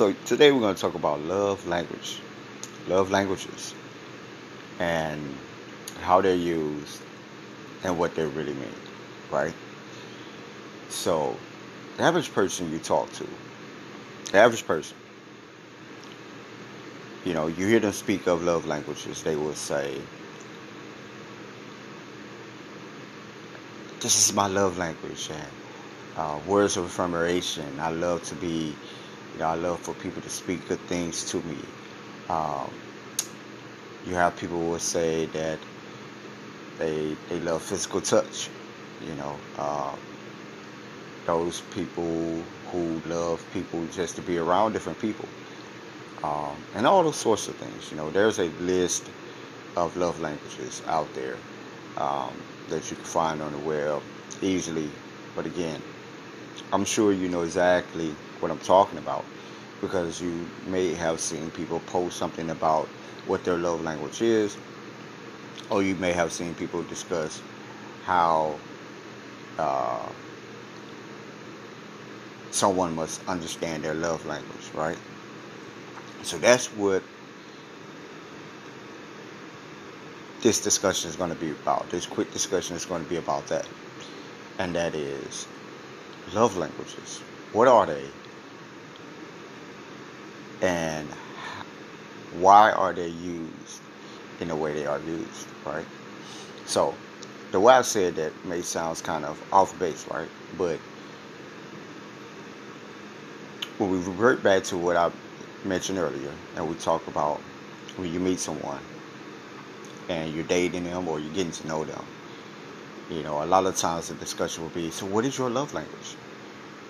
So today we're going to talk about love language, love languages, and how they're used and what they really mean, right? So, the average person you talk to, the average person, you know, you hear them speak of love languages, they will say, This is my love language, and uh, words of affirmation. I love to be you know, I love for people to speak good things to me. Um, you have people who will say that they they love physical touch. You know, uh, those people who love people just to be around different people, um, and all those sorts of things. You know, there's a list of love languages out there um, that you can find on the web easily. But again, I'm sure you know exactly what I'm talking about because you may have seen people post something about what their love language is, or you may have seen people discuss how uh, someone must understand their love language, right? So that's what this discussion is going to be about. This quick discussion is going to be about that. And that is love languages. What are they? And why are they used in the way they are used, right? So, the way I said that may sounds kind of off base, right? But when we revert back to what I mentioned earlier, and we talk about when you meet someone and you're dating them or you're getting to know them, you know, a lot of times the discussion will be, so what is your love language?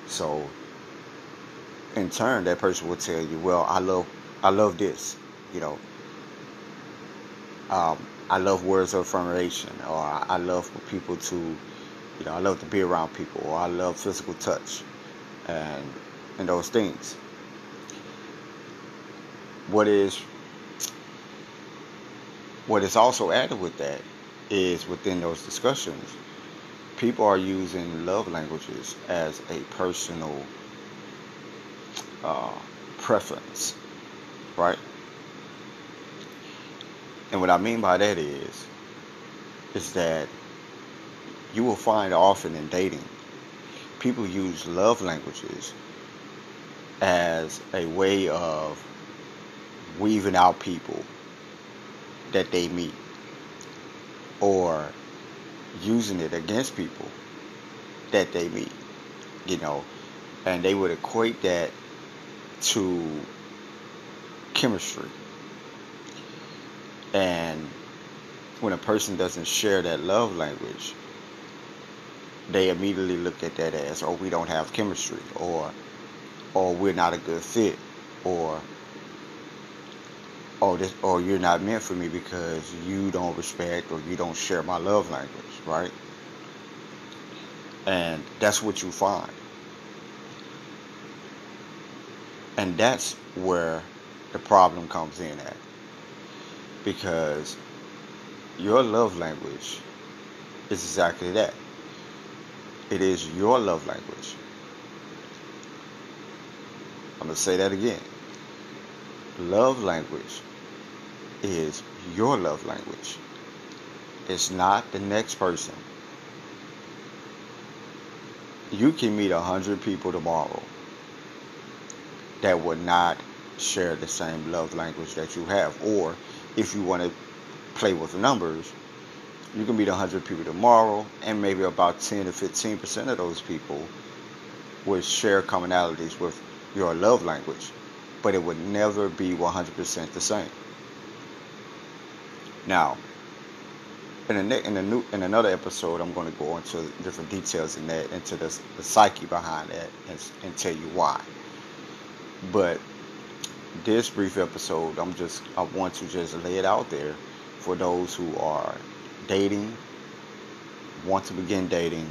So, in turn, that person will tell you, well, I love, I love this, you know. Um, I love words of affirmation, or I love for people to, you know, I love to be around people, or I love physical touch, and and those things. What is what is also added with that is within those discussions, people are using love languages as a personal uh, preference, right? And what I mean by that is, is that you will find often in dating, people use love languages as a way of weaving out people that they meet or using it against people that they meet, you know, and they would equate that to chemistry. And when a person doesn't share that love language, they immediately look at that as, oh, we don't have chemistry, or, or we're not a good fit, or, oh, this, or you're not meant for me because you don't respect or you don't share my love language, right? And that's what you find. And that's where the problem comes in at. Because your love language is exactly that. It is your love language. I'm going to say that again. Love language is your love language. It's not the next person. You can meet a hundred people tomorrow that would not share the same love language that you have. Or if you want to play with numbers, you can meet 100 people tomorrow, and maybe about 10 to 15 percent of those people would share commonalities with your love language, but it would never be 100% the same. Now, in a, in a new in another episode, I'm going to go into different details in that, into the, the psyche behind that, and, and tell you why. But this brief episode, I'm just I want to just lay it out there for those who are dating, want to begin dating,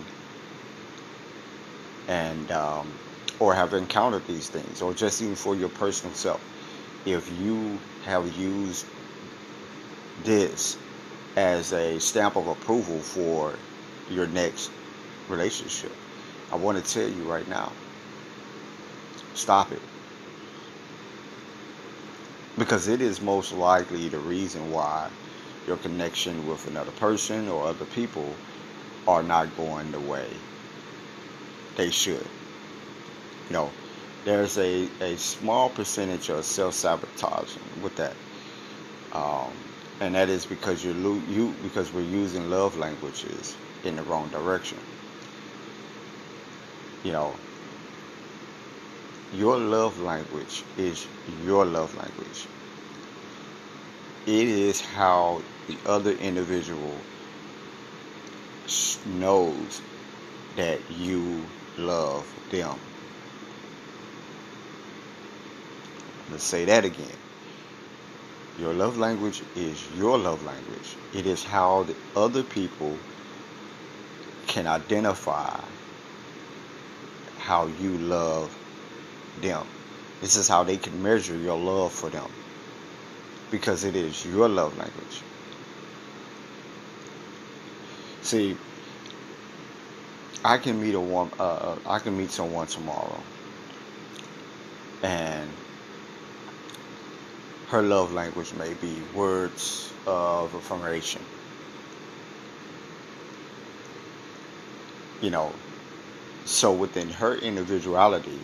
and um, or have encountered these things, or just even for your personal self. If you have used this as a stamp of approval for your next relationship, I want to tell you right now, stop it because it is most likely the reason why your connection with another person or other people are not going the way they should. You know, there's a, a small percentage of self sabotage with that. Um, and that is because you're lo- you because we're using love languages in the wrong direction. You know, your love language is your love language. It is how the other individual knows that you love them. Let's say that again. Your love language is your love language. It is how the other people can identify how you love them. This is how they can measure your love for them. Because it is your love language. See, I can meet a woman. Uh, uh, I can meet someone tomorrow, and her love language may be words of affirmation. You know, so within her individuality,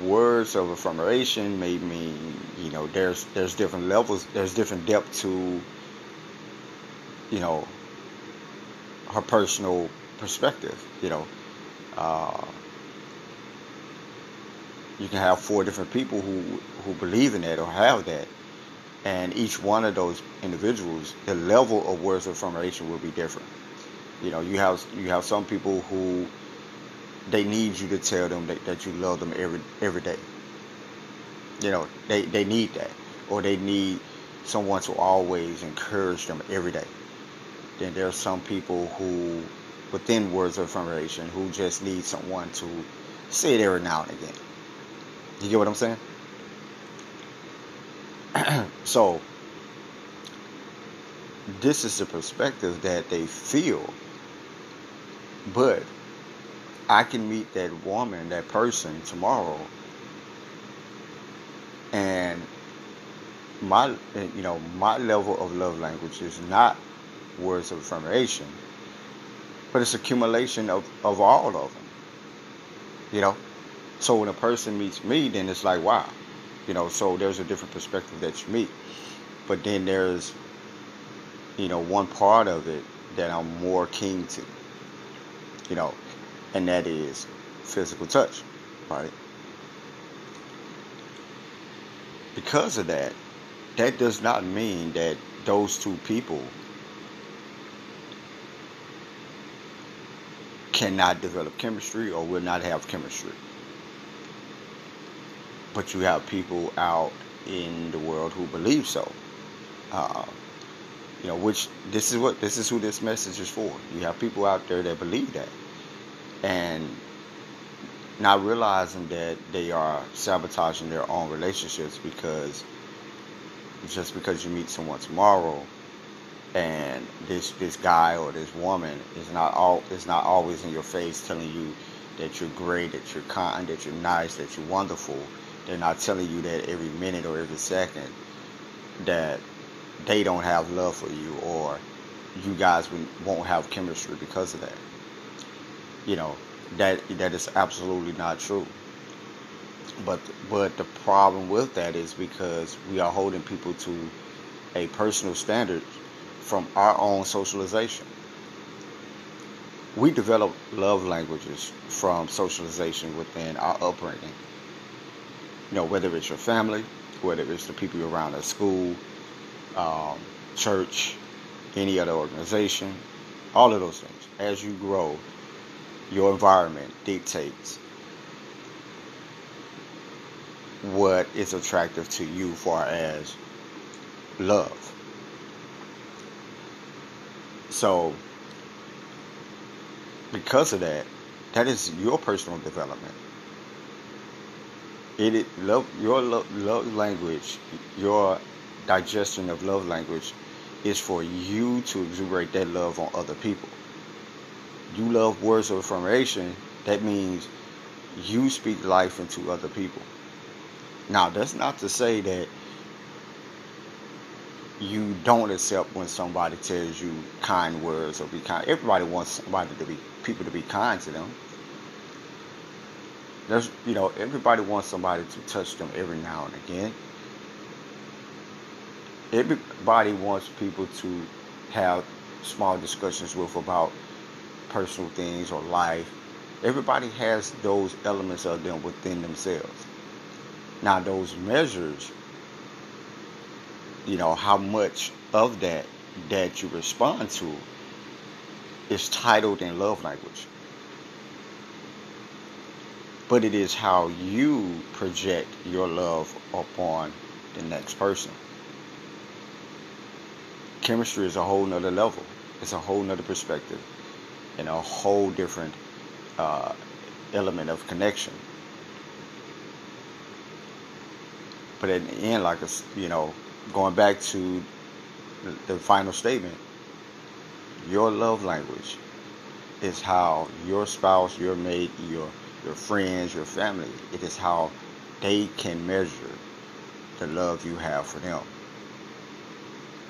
words of affirmation may mean you know there's there's different levels, there's different depth to you know her personal perspective. You know, uh, you can have four different people who who believe in that or have that, and each one of those individuals, the level of words of affirmation will be different. You know, you have you have some people who they need you to tell them that, that you love them every every day. You know, they, they need that. Or they need someone to always encourage them every day. Then there are some people who within words of affirmation who just need someone to say it every now and again. You get what I'm saying? so this is the perspective that they feel. But I can meet that woman, that person tomorrow, and my you know my level of love language is not words of affirmation but it's accumulation of, of all of them. You know? So when a person meets me, then it's like, wow. You know, so there's a different perspective that you meet. But then there's, you know, one part of it that I'm more keen to. You know, and that is physical touch, right? Because of that, that does not mean that those two people cannot develop chemistry or will not have chemistry. But you have people out in the world who believe so. Uh, you know, which this is what this is who this message is for. You have people out there that believe that, and not realizing that they are sabotaging their own relationships because just because you meet someone tomorrow and this this guy or this woman is not all is not always in your face telling you that you're great, that you're kind, that you're nice, that you're wonderful. They're not telling you that every minute or every second that they don't have love for you or you guys won't have chemistry because of that. You know, that that is absolutely not true. But but the problem with that is because we are holding people to a personal standard from our own socialization. We develop love languages from socialization within our upbringing. You know, whether it's your family, whether it's the people around at school, um, church, any other organization, all of those things. As you grow, your environment dictates what is attractive to you far as love. So, because of that, that is your personal development. It, it love your love, love language, your digestion of love language is for you to exuberate that love on other people. You love words of affirmation, that means you speak life into other people. Now, that's not to say that you don't accept when somebody tells you kind words or be kind. Everybody wants somebody to be people to be kind to them. There's, you know, everybody wants somebody to touch them every now and again. Everybody wants people to have small discussions with about personal things or life. Everybody has those elements of them within themselves. Now, those measures you know how much of that that you respond to is titled in love language but it is how you project your love upon the next person chemistry is a whole nother level it's a whole nother perspective and a whole different uh, element of connection but at the end like a you know going back to the final statement, your love language is how your spouse, your mate, your your friends, your family, it is how they can measure the love you have for them.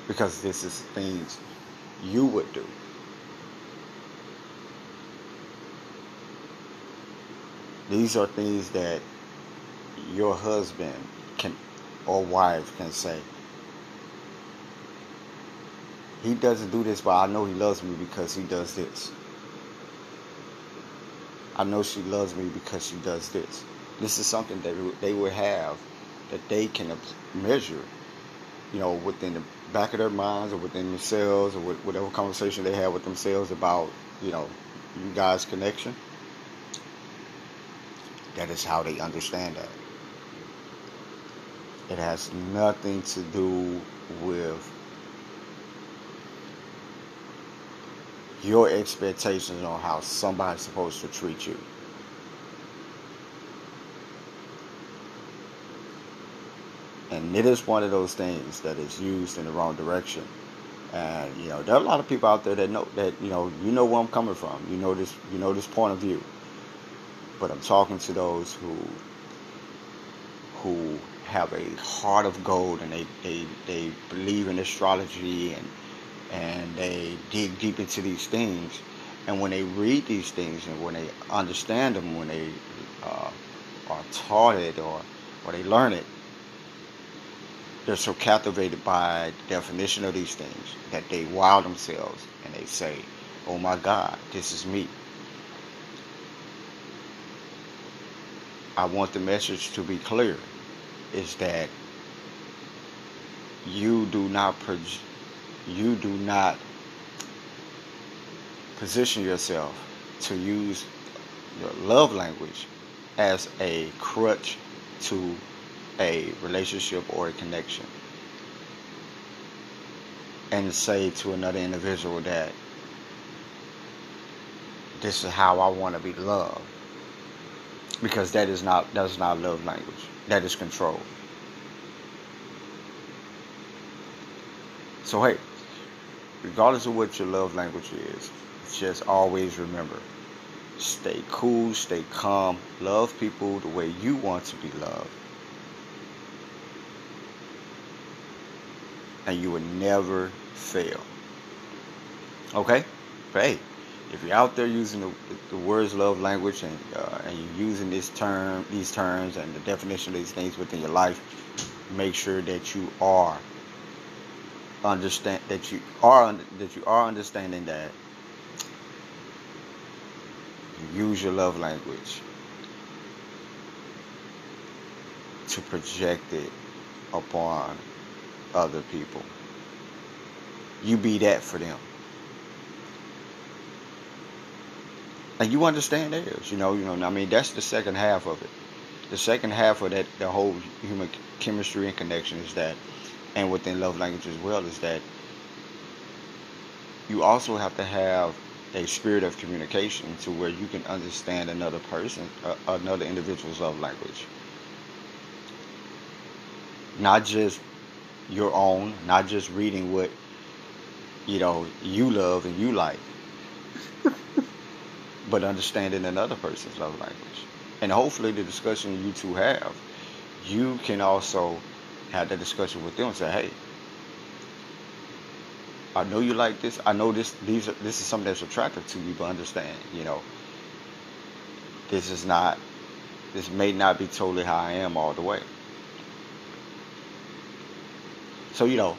Because this is things you would do. These are things that your husband can or wife can say, he doesn't do this, but I know he loves me because he does this. I know she loves me because she does this. This is something that they would have that they can measure, you know, within the back of their minds or within themselves or whatever conversation they have with themselves about, you know, you guys' connection. That is how they understand that. It has nothing to do with your expectations on how somebody's supposed to treat you. And it is one of those things that is used in the wrong direction. And you know, there are a lot of people out there that know that you know you know where I'm coming from. You know this you know this point of view. But I'm talking to those who who have a heart of gold and they, they, they believe in astrology and and they dig deep into these things. And when they read these things and when they understand them, when they uh, are taught it or, or they learn it, they're so captivated by the definition of these things that they wow themselves and they say, Oh my God, this is me. I want the message to be clear is that you do not you do not position yourself to use your love language as a crutch to a relationship or a connection. And say to another individual that this is how I want to be loved. Because that is not that's not love language. That is control. So hey, regardless of what your love language is, just always remember stay cool, stay calm, love people the way you want to be loved. And you will never fail. Okay? Hey, if you're out there using the, the words love language and uh, and you're using this term, these terms and the definition of these things within your life, make sure that you are understand that you are that you are understanding that use your love language to project it upon other people. You be that for them. And you understand theirs, you know, you know, I mean that's the second half of it. The second half of that the whole human chemistry and connection is that and within love language as well is that you also have to have a spirit of communication to where you can understand another person, uh, another individual's love language. Not just your own, not just reading what you know you love and you like, but understanding another person's love language. And hopefully, the discussion you two have, you can also have that discussion with them and say, hey, I know you like this. I know this. These. Are, this is something that's attractive to you, but understand, you know, this is not. This may not be totally how I am all the way. So you know,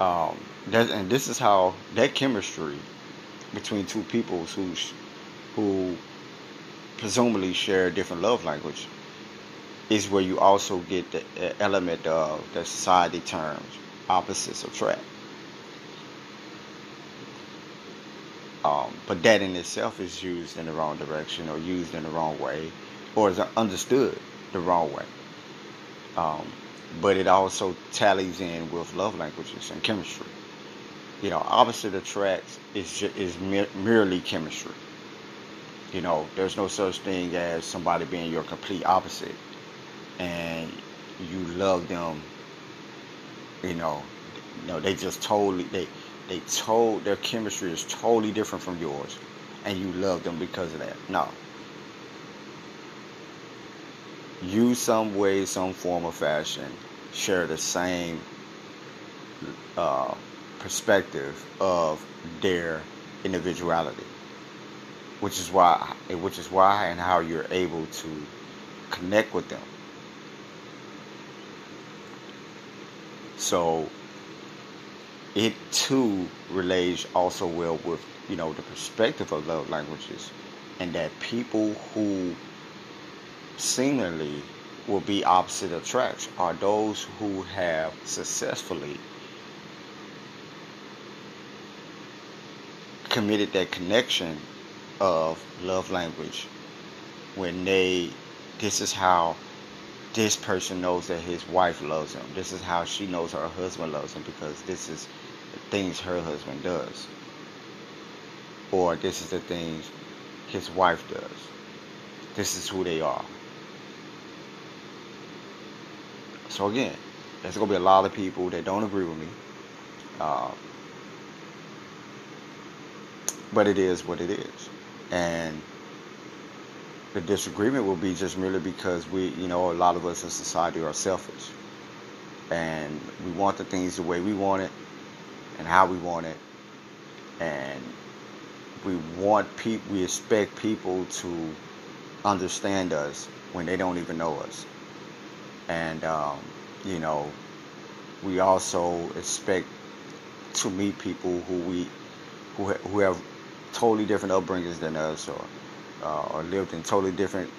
um, that, and this is how that chemistry between two people who who presumably share a different love language is where you also get the element of the society terms opposites attract. Um, but that in itself is used in the wrong direction or used in the wrong way or is understood the wrong way. Um, but it also tallies in with love languages and chemistry. You know, opposite attracts is is merely chemistry. You know, there's no such thing as somebody being your complete opposite, and you love them. You know, you know they just totally they they told their chemistry is totally different from yours, and you love them because of that. No, you some way, some form of fashion share the same uh, perspective of their individuality, which is why, which is why, and how you're able to connect with them. So it too relates also well with you know the perspective of love languages, and that people who seemingly will be opposite attracts are those who have successfully committed that connection of love language when they this is how this person knows that his wife loves him. This is how she knows her husband loves him because this is the things her husband does. Or this is the things his wife does. This is who they are. So again, there's gonna be a lot of people that don't agree with me. Uh, but it is what it is. And the disagreement will be just merely because we, you know, a lot of us in society are selfish. And we want the things the way we want it and how we want it. And we want people, we expect people to understand us when they don't even know us and um, you know we also expect to meet people who we who who have totally different upbringings than us or uh, or lived in totally different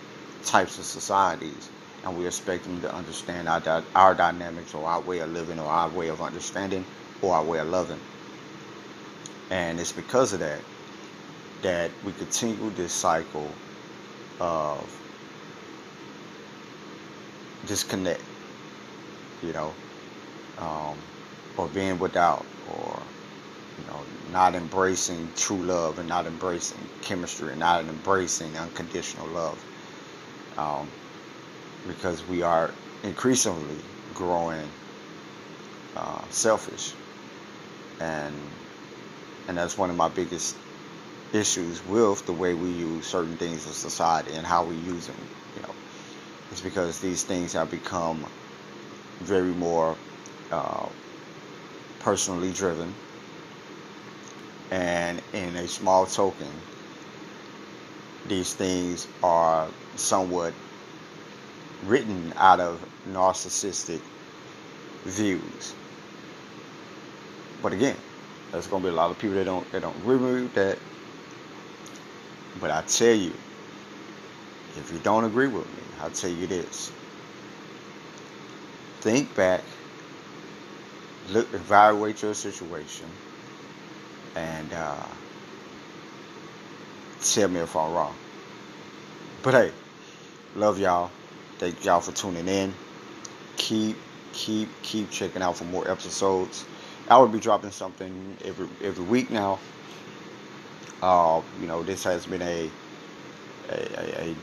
types of societies. And we expect them to understand our, our dynamics or our way of living or our way of understanding or our way of loving. And it's because of that that we continue this cycle of disconnect, you know, um, or being without, you know, not embracing true love and not embracing chemistry and not embracing unconditional love, um, because we are increasingly growing uh, selfish, and and that's one of my biggest issues with the way we use certain things in society and how we use them, you know is because these things have become very more uh, personally driven. And in a small token, these things are somewhat written out of narcissistic views. But again, there's to be a lot of people that don't that don't agree with that. But I tell you, if you don't agree with me, I'll tell you this. Think back, look, evaluate your situation, and uh, tell me if I'm wrong. But hey, love y'all. Thank y'all for tuning in. Keep, keep, keep checking out for more episodes. I will be dropping something every every week now. Uh, you know, this has been a a, a,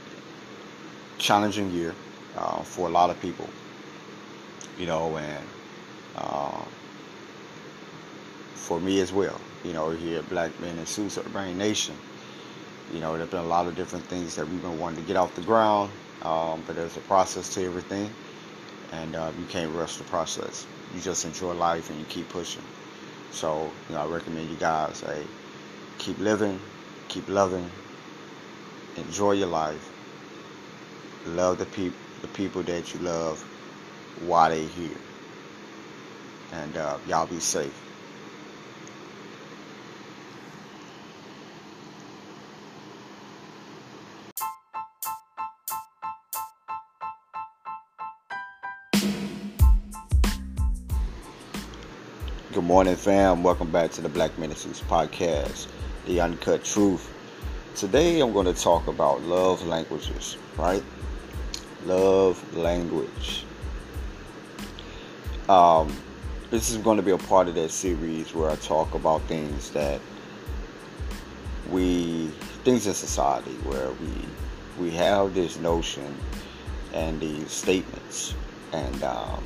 challenging year uh, for a lot of people. You know, and uh, for me as well. You know, here at Black Men and Suits of the Brain Nation. You know, there's been a lot of different things that we've been wanting to get off the ground, um, but there's a process to everything, and uh, you can't rush the process. You just enjoy life and you keep pushing. So, you know, I recommend you guys, hey, keep living, keep loving, enjoy your life, love the people, the people that you love while they here, and uh, y'all be safe. Fam. Welcome back to the Black Men in Suits podcast, the uncut truth. Today, I'm going to talk about love languages, right? Love language. Um, this is going to be a part of that series where I talk about things that we, things in society where we, we have this notion and these statements and um,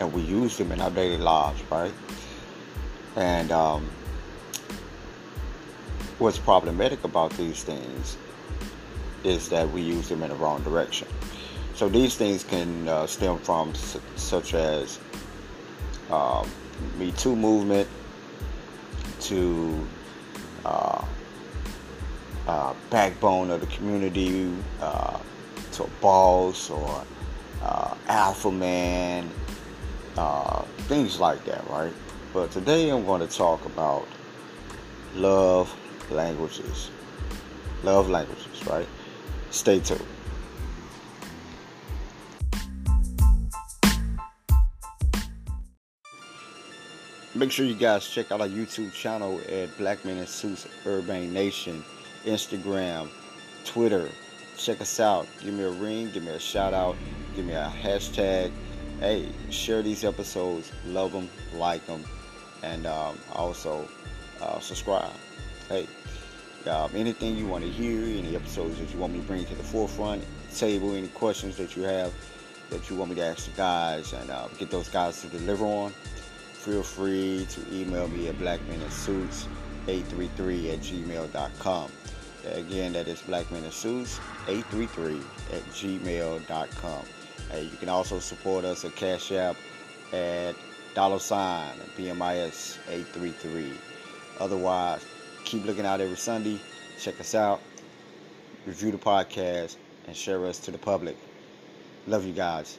and we use them in our daily lives, right? And um, what's problematic about these things is that we use them in the wrong direction. So these things can uh, stem from such as um, Me Too movement to uh, uh, backbone of the community, uh, to a boss or uh, alpha man, uh, things like that, right? But today I'm going to talk about love languages. Love languages, right? Stay tuned. Make sure you guys check out our YouTube channel at Black Men in Suits Urban Nation, Instagram, Twitter. Check us out. Give me a ring, give me a shout out, give me a hashtag. Hey, share these episodes, love them, like them, and um, also uh, subscribe. Hey, um, anything you want to hear, any episodes that you want me to bring to the forefront, table, any questions that you have that you want me to ask the guys and uh, get those guys to deliver on, feel free to email me at blackmeninsuits833 at gmail.com. Again, that is blackmeninsuits833 at gmail.com. You can also support us at Cash App at dollar sign BMIS 833. Otherwise, keep looking out every Sunday. Check us out, review the podcast, and share us to the public. Love you guys.